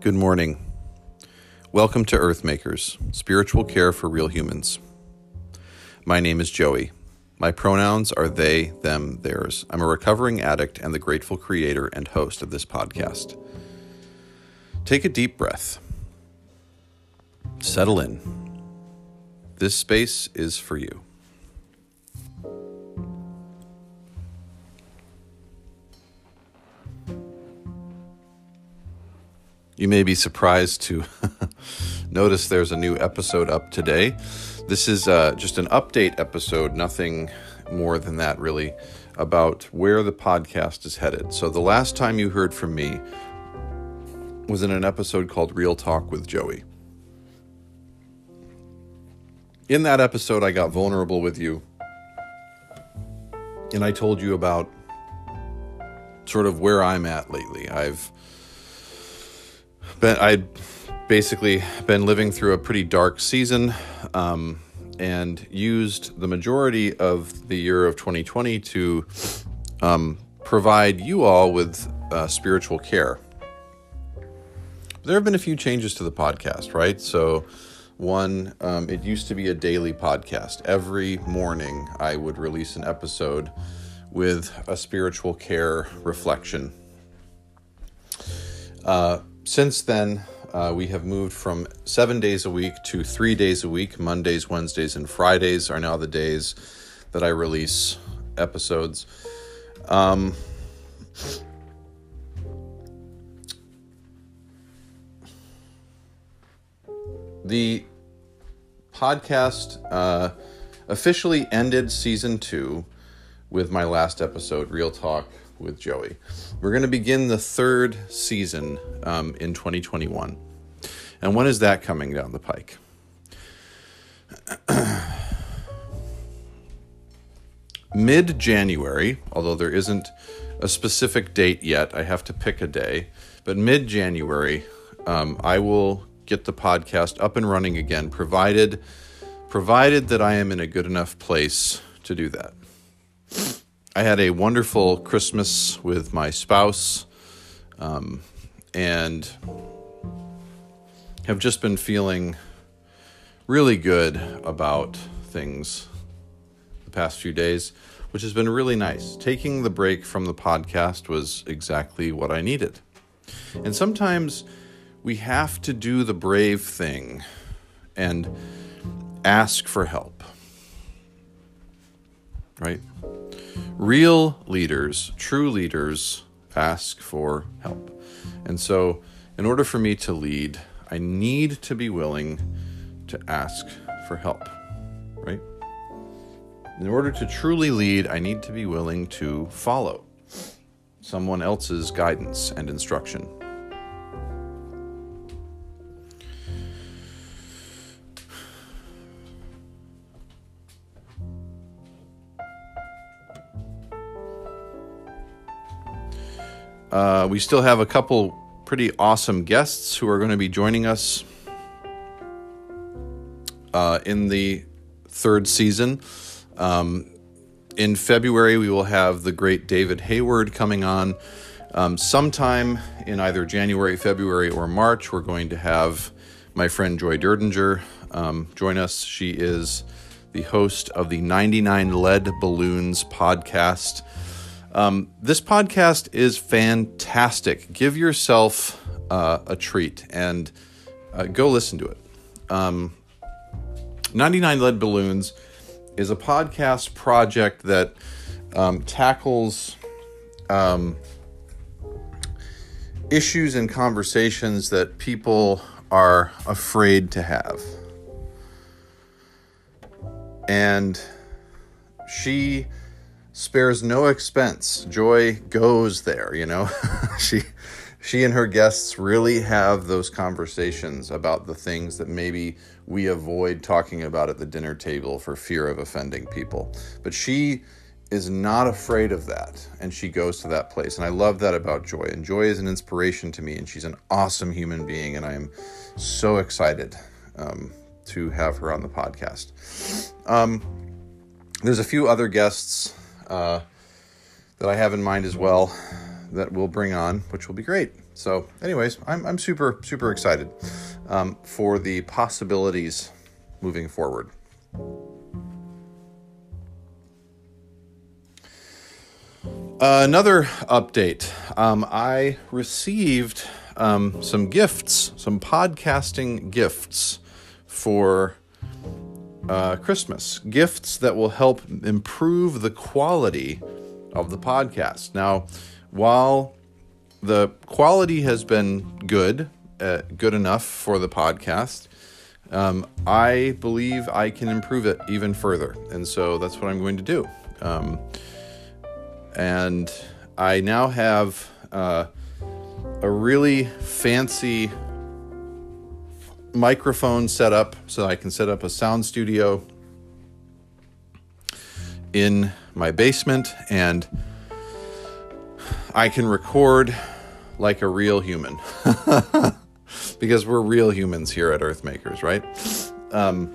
Good morning. Welcome to Earthmakers, spiritual care for real humans. My name is Joey. My pronouns are they, them, theirs. I'm a recovering addict and the grateful creator and host of this podcast. Take a deep breath. Settle in. This space is for you. You may be surprised to notice there's a new episode up today. This is uh, just an update episode, nothing more than that, really, about where the podcast is headed. So, the last time you heard from me was in an episode called Real Talk with Joey. In that episode, I got vulnerable with you, and I told you about sort of where I'm at lately. I've been I basically been living through a pretty dark season um, and used the majority of the year of 2020 to um, provide you all with uh, spiritual care. There have been a few changes to the podcast, right? So, one, um, it used to be a daily podcast. Every morning, I would release an episode with a spiritual care reflection. Uh, since then, uh, we have moved from seven days a week to three days a week. Mondays, Wednesdays, and Fridays are now the days that I release episodes. Um, the podcast uh, officially ended season two with my last episode, Real Talk with Joey. We're going to begin the third season um, in 2021. And when is that coming down the pike? Mid January, although there isn't a specific date yet, I have to pick a day, but mid January, um, I will get the podcast up and running again, provided provided that I am in a good enough place to do that. I had a wonderful Christmas with my spouse um, and have just been feeling really good about things the past few days, which has been really nice. Taking the break from the podcast was exactly what I needed. And sometimes we have to do the brave thing and ask for help. Right? Real leaders, true leaders, ask for help. And so, in order for me to lead, I need to be willing to ask for help, right? In order to truly lead, I need to be willing to follow someone else's guidance and instruction. Uh, we still have a couple pretty awesome guests who are going to be joining us uh, in the third season. Um, in February, we will have the great David Hayward coming on. Um, sometime in either January, February, or March, we're going to have my friend Joy Derdinger um, join us. She is the host of the 99 Lead Balloons podcast. Um, this podcast is fantastic. Give yourself uh, a treat and uh, go listen to it. Um, 99 Lead Balloons is a podcast project that um, tackles um, issues and conversations that people are afraid to have. And she spares no expense. Joy goes there, you know. she she and her guests really have those conversations about the things that maybe we avoid talking about at the dinner table for fear of offending people. But she is not afraid of that and she goes to that place. And I love that about Joy. And Joy is an inspiration to me and she's an awesome human being and I am so excited um, to have her on the podcast. Um, there's a few other guests uh, that I have in mind as well that we'll bring on, which will be great. So, anyways, I'm, I'm super, super excited um, for the possibilities moving forward. Uh, another update. Um, I received um, some gifts, some podcasting gifts for uh, Christmas. Gifts that will help improve the quality of the podcast. Now, while the quality has been good, uh, good enough for the podcast, um, I believe I can improve it even further. And so that's what I'm going to do. Um, and I now have uh, a really fancy microphone set up so I can set up a sound studio in my basement and I can record like a real human because we're real humans here at Earthmakers, right? Um,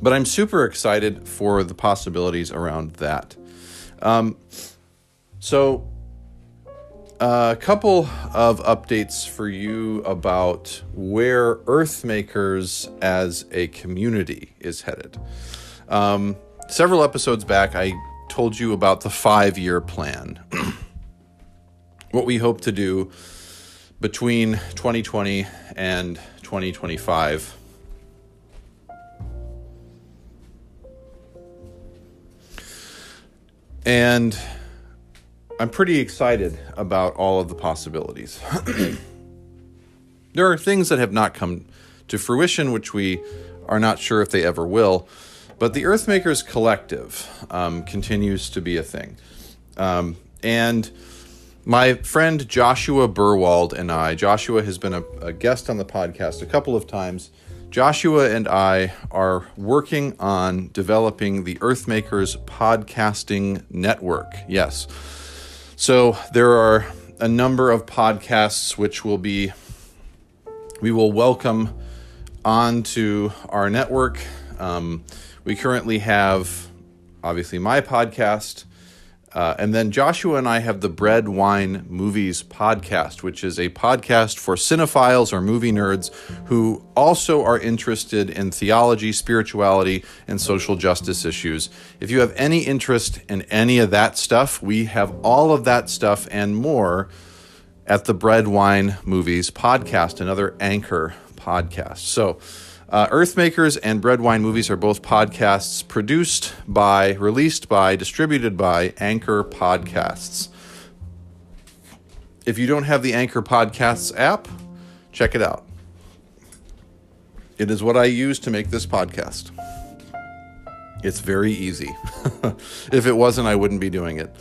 but I'm super excited for the possibilities around that. Um, so, a couple of updates for you about where Earthmakers as a community is headed. Um, several episodes back, I told you about the five year plan. what we hope to do between 2020 and 2025 And I'm pretty excited about all of the possibilities. there are things that have not come to fruition, which we are not sure if they ever will. But the Earthmakers Collective um, continues to be a thing. Um, and my friend Joshua Burwald and I, Joshua has been a, a guest on the podcast a couple of times. Joshua and I are working on developing the Earthmakers podcasting network. Yes. So there are a number of podcasts which will be, we will welcome onto our network. Um, we currently have, obviously, my podcast. Uh, and then Joshua and I have the Bread, Wine, Movies podcast, which is a podcast for cinephiles or movie nerds who also are interested in theology, spirituality, and social justice issues. If you have any interest in any of that stuff, we have all of that stuff and more at the Bread, Wine, Movies podcast, another anchor podcast. So, uh, Earthmakers and Bread Wine Movies are both podcasts produced by, released by, distributed by Anchor Podcasts. If you don't have the Anchor Podcasts app, check it out. It is what I use to make this podcast. It's very easy. if it wasn't, I wouldn't be doing it.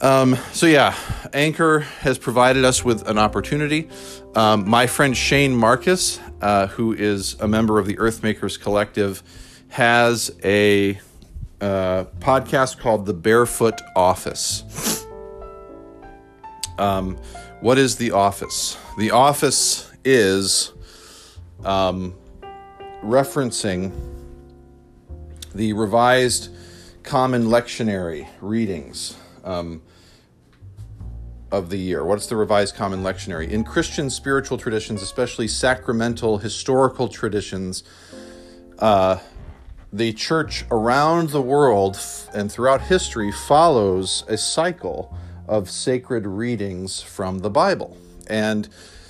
Um, so, yeah, Anchor has provided us with an opportunity. Um, my friend Shane Marcus, uh, who is a member of the Earthmakers Collective, has a uh, podcast called The Barefoot Office. Um, what is The Office? The Office is um, referencing the revised common lectionary readings um, of the year. What's the Revised Common Lectionary? In Christian spiritual traditions, especially sacramental historical traditions, uh, the church around the world and throughout history follows a cycle of sacred readings from the Bible. And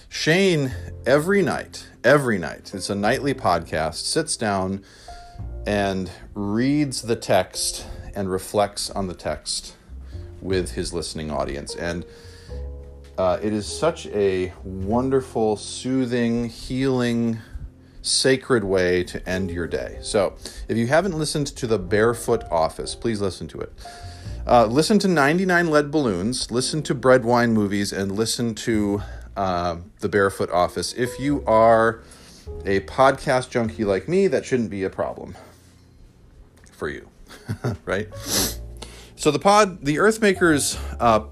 Shane, every night, every night, it's a nightly podcast, sits down and reads the text and reflects on the text with his listening audience. And uh, it is such a wonderful, soothing, healing, sacred way to end your day. So, if you haven't listened to the Barefoot Office, please listen to it. Uh, listen to 99 Lead Balloons, listen to Bread Wine Movies, and listen to uh, the Barefoot Office. If you are a podcast junkie like me, that shouldn't be a problem for you, right? So the pod, the Earthmakers uh,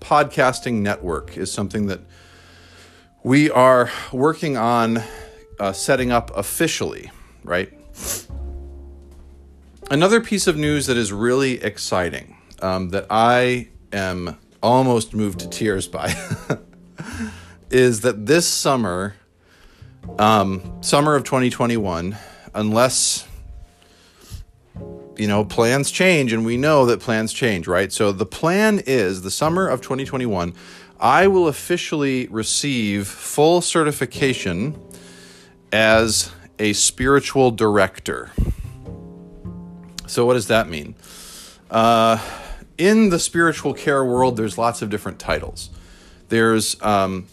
podcasting network is something that we are working on uh, setting up officially, right? Another piece of news that is really exciting um, that I am almost moved to tears by is that this summer, um, summer of 2021, unless you know plans change, and we know that plans change, right? So the plan is the summer of 2021. I will officially receive full certification as a spiritual director. So, what does that mean? Uh, in the spiritual care world, there's lots of different titles. There's, um,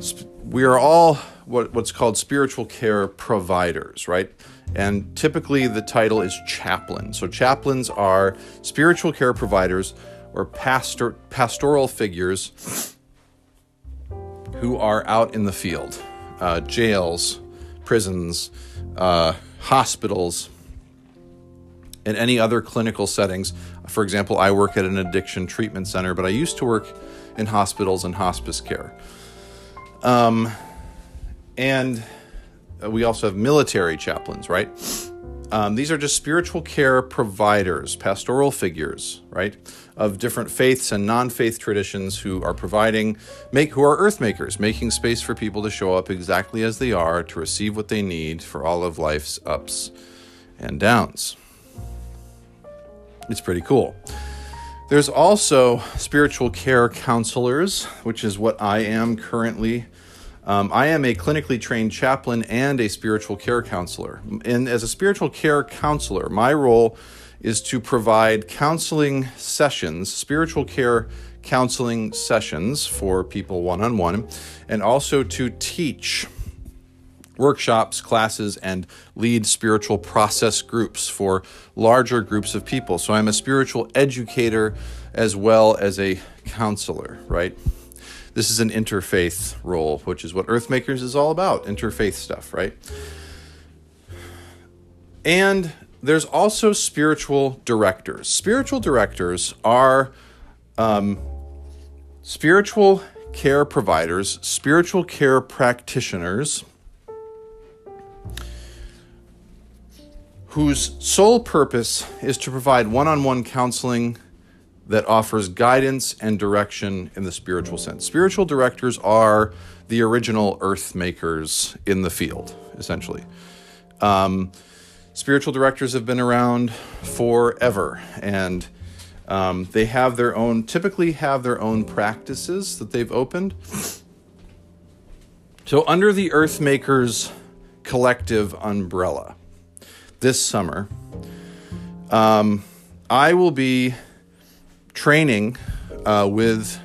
sp- we are all what, what's called spiritual care providers, right? And typically the title is chaplain. So, chaplains are spiritual care providers or pastor, pastoral figures who are out in the field, uh, jails, prisons, uh, hospitals, and any other clinical settings. For example, I work at an addiction treatment center, but I used to work in hospitals and hospice care. Um, and we also have military chaplains, right? Um, these are just spiritual care providers, pastoral figures, right, of different faiths and non-faith traditions who are providing, make who are earth makers, making space for people to show up exactly as they are to receive what they need for all of life's ups and downs. It's pretty cool. There's also spiritual care counselors, which is what I am currently um, I am a clinically trained chaplain and a spiritual care counselor. And as a spiritual care counselor, my role is to provide counseling sessions, spiritual care counseling sessions for people one on one, and also to teach workshops, classes, and lead spiritual process groups for larger groups of people. So I'm a spiritual educator as well as a counselor, right? This is an interfaith role, which is what Earthmakers is all about interfaith stuff, right? And there's also spiritual directors. Spiritual directors are um, spiritual care providers, spiritual care practitioners whose sole purpose is to provide one on one counseling that offers guidance and direction in the spiritual sense. Spiritual directors are the original earth makers in the field, essentially. Um, spiritual directors have been around forever, and um, they have their own, typically have their own practices that they've opened. So, under the Earth Makers collective umbrella, this summer, um, I will be training uh, with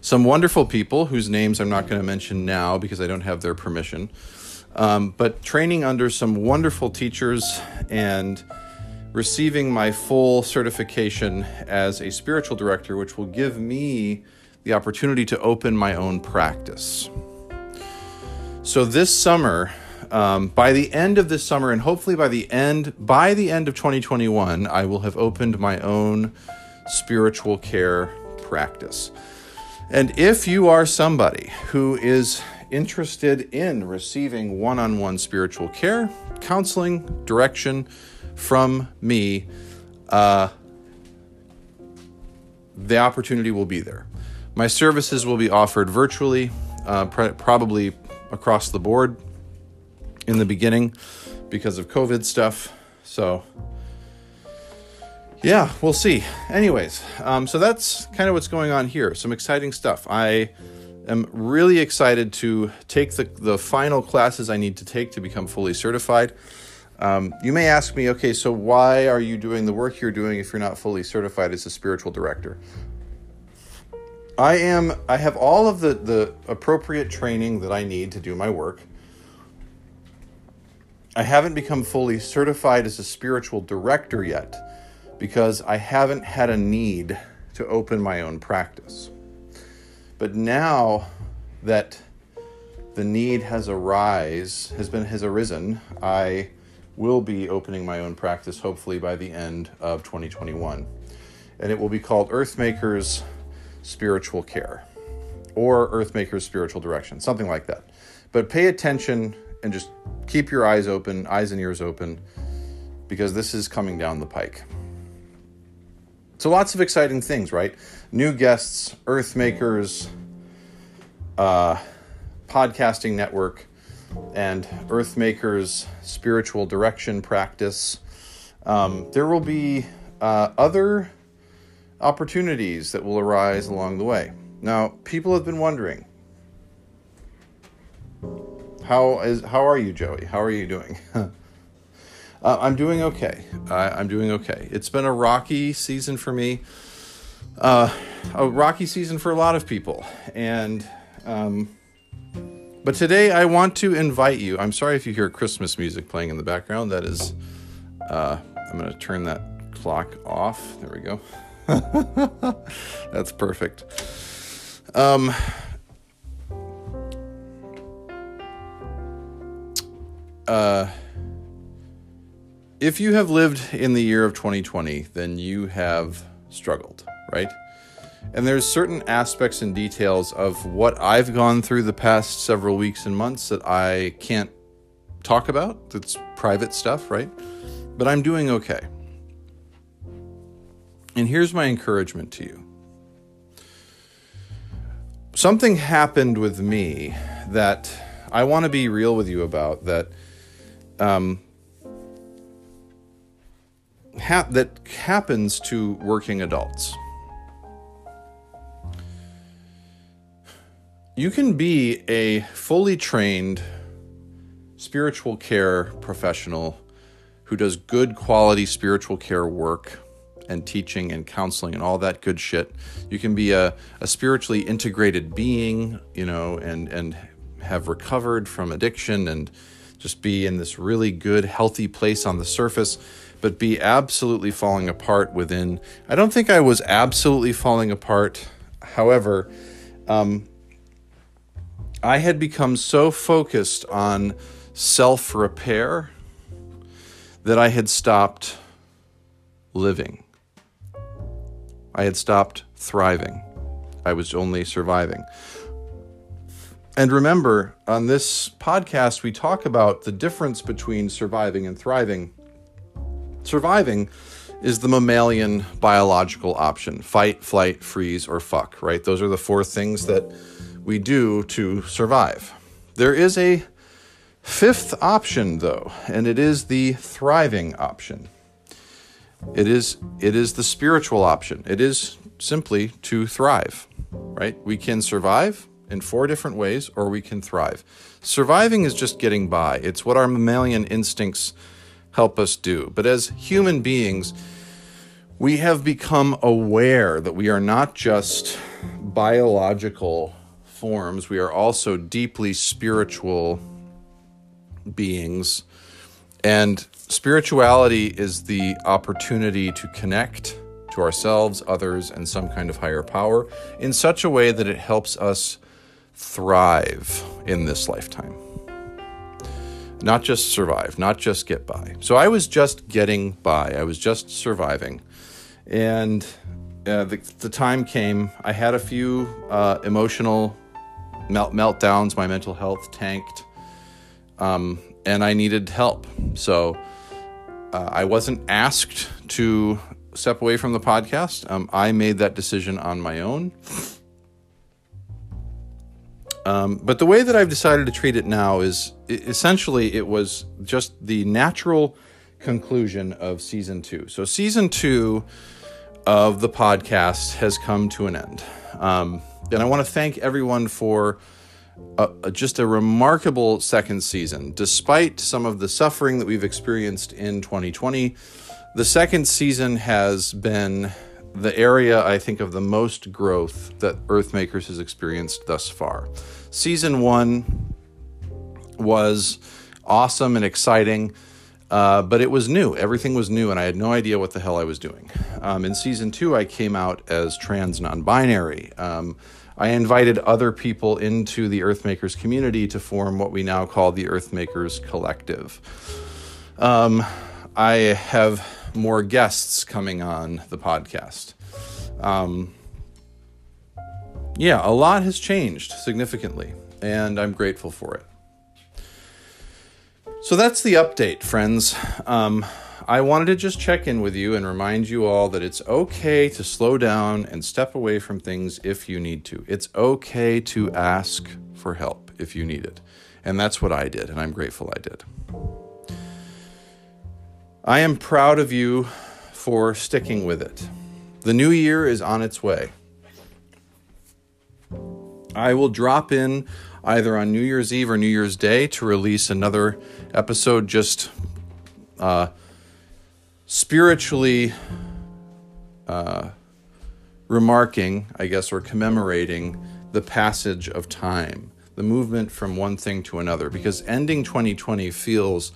some wonderful people whose names I'm not going to mention now because I don't have their permission. Um, but training under some wonderful teachers and receiving my full certification as a spiritual director, which will give me the opportunity to open my own practice. So this summer, um, by the end of this summer, and hopefully by the end by the end of 2021, I will have opened my own spiritual care practice. And if you are somebody who is interested in receiving one-on-one spiritual care, counseling, direction from me, uh, the opportunity will be there. My services will be offered virtually, uh, pr- probably across the board in the beginning because of COVID stuff. So, yeah, we'll see. Anyways, um, so that's kind of what's going on here. Some exciting stuff. I am really excited to take the, the final classes I need to take to become fully certified. Um, you may ask me, okay, so why are you doing the work you're doing if you're not fully certified as a spiritual director? I am, I have all of the, the appropriate training that I need to do my work. I haven't become fully certified as a spiritual director yet because I haven't had a need to open my own practice. But now that the need has arise has been has arisen, I will be opening my own practice hopefully by the end of 2021. And it will be called Earthmakers Spiritual Care or Earthmakers Spiritual Direction, something like that. But pay attention and just keep your eyes open, eyes and ears open, because this is coming down the pike. So lots of exciting things, right? New guests, Earth Makers, uh, podcasting network, and Earth Makers spiritual direction practice. Um, there will be uh, other opportunities that will arise along the way. Now, people have been wondering, how is how are you, Joey? How are you doing? uh, I'm doing okay. I, am doing okay. It's been a rocky season for me, uh, a rocky season for a lot of people, and um, but today I want to invite you. I'm sorry if you hear Christmas music playing in the background. That is, uh, I'm going to turn that clock off. There we go. That's perfect. Um, uh, if you have lived in the year of 2020, then you have struggled, right? And there's certain aspects and details of what I've gone through the past several weeks and months that I can't talk about. That's private stuff, right? But I'm doing okay. And here's my encouragement to you something happened with me that I want to be real with you about that um, ha- that happens to working adults. You can be a fully trained spiritual care professional who does good quality spiritual care work and teaching and counseling and all that good shit. You can be a, a spiritually integrated being, you know, and, and have recovered from addiction and just be in this really good, healthy place on the surface, but be absolutely falling apart within. I don't think I was absolutely falling apart. However, um, I had become so focused on self repair that I had stopped living. I had stopped thriving. I was only surviving. And remember, on this podcast, we talk about the difference between surviving and thriving. Surviving is the mammalian biological option fight, flight, freeze, or fuck, right? Those are the four things that we do to survive. There is a fifth option, though, and it is the thriving option. It is it is the spiritual option. It is simply to thrive, right? We can survive in four different ways or we can thrive. Surviving is just getting by. It's what our mammalian instincts help us do. But as human beings, we have become aware that we are not just biological forms, we are also deeply spiritual beings. And Spirituality is the opportunity to connect to ourselves, others, and some kind of higher power in such a way that it helps us thrive in this lifetime. Not just survive, not just get by. So I was just getting by, I was just surviving. And uh, the, the, time came, I had a few uh, emotional melt- meltdowns, my mental health tanked, um, and I needed help. So uh, I wasn't asked to step away from the podcast. Um, I made that decision on my own. Um, but the way that I've decided to treat it now is essentially it was just the natural conclusion of season two. So, season two of the podcast has come to an end. Um, and I want to thank everyone for a, just a remarkable second season. Despite some of the suffering that we've experienced in 2020, the second season has been the area I think of the most growth that Earthmakers has experienced thus far. Season one was awesome and exciting. Uh, but it was new. Everything was new, and I had no idea what the hell I was doing. Um, in season two, I came out as trans non binary. Um, I invited other people into the Earthmakers community to form what we now call the Earthmakers Collective. Um, I have more guests coming on the podcast. Um, yeah, a lot has changed significantly, and I'm grateful for it. So that's the update, friends. Um, I wanted to just check in with you and remind you all that it's okay to slow down and step away from things if you need to. It's okay to ask for help if you need it. And that's what I did, and I'm grateful I did. I am proud of you for sticking with it. The new year is on its way. I will drop in either on New Year's Eve or New Year's Day to release another episode just uh, spiritually uh, remarking, I guess, or commemorating the passage of time, the movement from one thing to another, because ending 2020 feels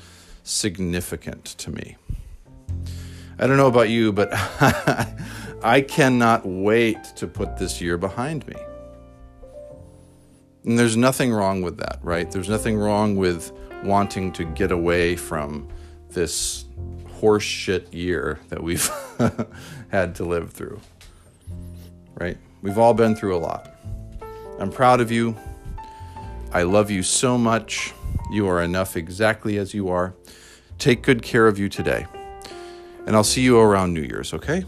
significant to me. I don't know about you, but I cannot wait to put this year behind me. And there's nothing wrong with that, right? There's nothing wrong with wanting to get away from this horseshit year that we've had to live through, right? We've all been through a lot. I'm proud of you. I love you so much. You are enough exactly as you are. Take good care of you today. And I'll see you around New Year's, okay?